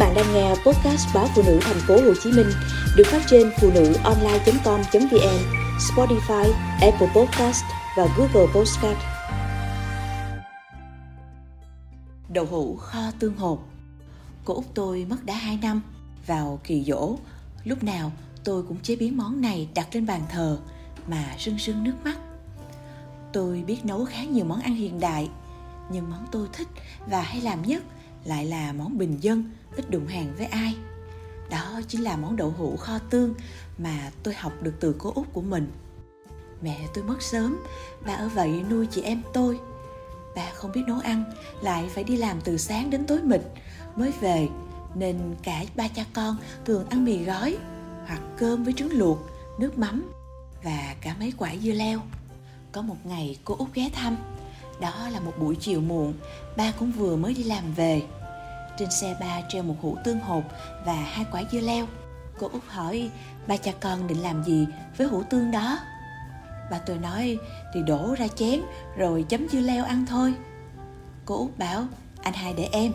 bạn đang nghe podcast báo phụ nữ thành phố Hồ Chí Minh được phát trên phụ nữ online.com.vn, Spotify, Apple Podcast và Google Podcast. Đậu hũ kho tương hột. Cô Út tôi mất đã 2 năm. Vào kỳ dỗ Lúc nào tôi cũng chế biến món này đặt lên bàn thờ Mà rưng rưng nước mắt. Tôi biết nấu khá nhiều món ăn hiện đại Nhưng món tôi thích và hay làm nhất lại là món bình dân, ít đụng hàng với ai. Đó chính là món đậu hũ kho tương mà tôi học được từ cô út của mình. Mẹ tôi mất sớm, bà ở vậy nuôi chị em tôi. Bà không biết nấu ăn, lại phải đi làm từ sáng đến tối mịt. Mới về, nên cả ba cha con thường ăn mì gói, hoặc cơm với trứng luộc, nước mắm và cả mấy quả dưa leo. Có một ngày cô út ghé thăm đó là một buổi chiều muộn, ba cũng vừa mới đi làm về. Trên xe ba treo một hũ tương hột và hai quả dưa leo. Cô út hỏi, ba cha con định làm gì với hũ tương đó? Bà tôi nói, thì đổ ra chén, rồi chấm dưa leo ăn thôi. Cô út bảo, anh hai để em.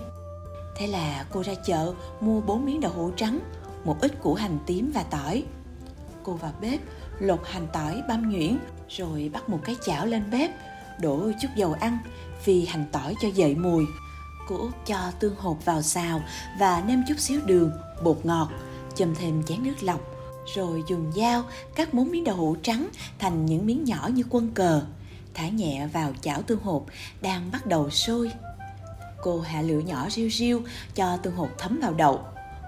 Thế là cô ra chợ mua bốn miếng đậu hũ trắng, một ít củ hành tím và tỏi. Cô vào bếp, lột hành tỏi băm nhuyễn, rồi bắt một cái chảo lên bếp đổ chút dầu ăn phi hành tỏi cho dậy mùi. Cô út cho tương hột vào xào và nêm chút xíu đường, bột ngọt châm thêm chén nước lọc, rồi dùng dao cắt bốn miếng đậu hũ trắng thành những miếng nhỏ như quân cờ, thả nhẹ vào chảo tương hột đang bắt đầu sôi. Cô hạ lửa nhỏ riu riu cho tương hột thấm vào đậu.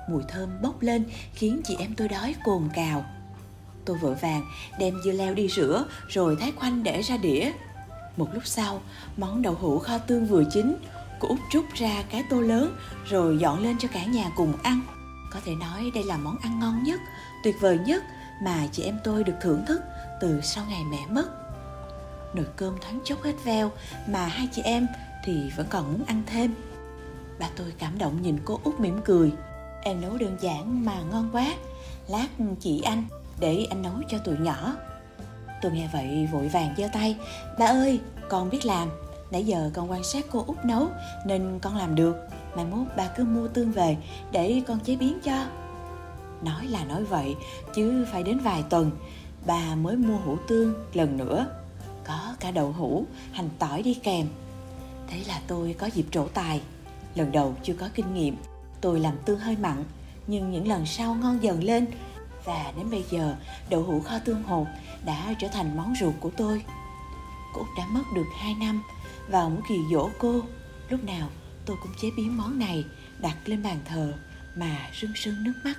Mùi thơm bốc lên khiến chị em tôi đói cồn cào. Tôi vội vàng đem dưa leo đi rửa rồi thái khoanh để ra đĩa một lúc sau, món đậu hũ kho tương vừa chín, cô út trút ra cái tô lớn, rồi dọn lên cho cả nhà cùng ăn. Có thể nói đây là món ăn ngon nhất, tuyệt vời nhất mà chị em tôi được thưởng thức từ sau ngày mẹ mất. Nồi cơm thoáng chốc hết veo mà hai chị em thì vẫn còn muốn ăn thêm. Bà tôi cảm động nhìn cô út mỉm cười. Em nấu đơn giản mà ngon quá. Lát chị anh để anh nấu cho tụi nhỏ tôi nghe vậy vội vàng giơ tay. Bà ơi, con biết làm. Nãy giờ con quan sát cô út nấu, nên con làm được. Mai mốt bà cứ mua tương về, để con chế biến cho. Nói là nói vậy, chứ phải đến vài tuần, bà mới mua hủ tương lần nữa. Có cả đậu hũ, hành tỏi đi kèm. Thế là tôi có dịp trổ tài. Lần đầu chưa có kinh nghiệm, tôi làm tương hơi mặn, nhưng những lần sau ngon dần lên và đến bây giờ, đậu hũ kho tương hột đã trở thành món ruột của tôi. Cô út đã mất được 2 năm vào mỗi kỳ dỗ cô. Lúc nào tôi cũng chế biến món này đặt lên bàn thờ mà rưng rưng nước mắt.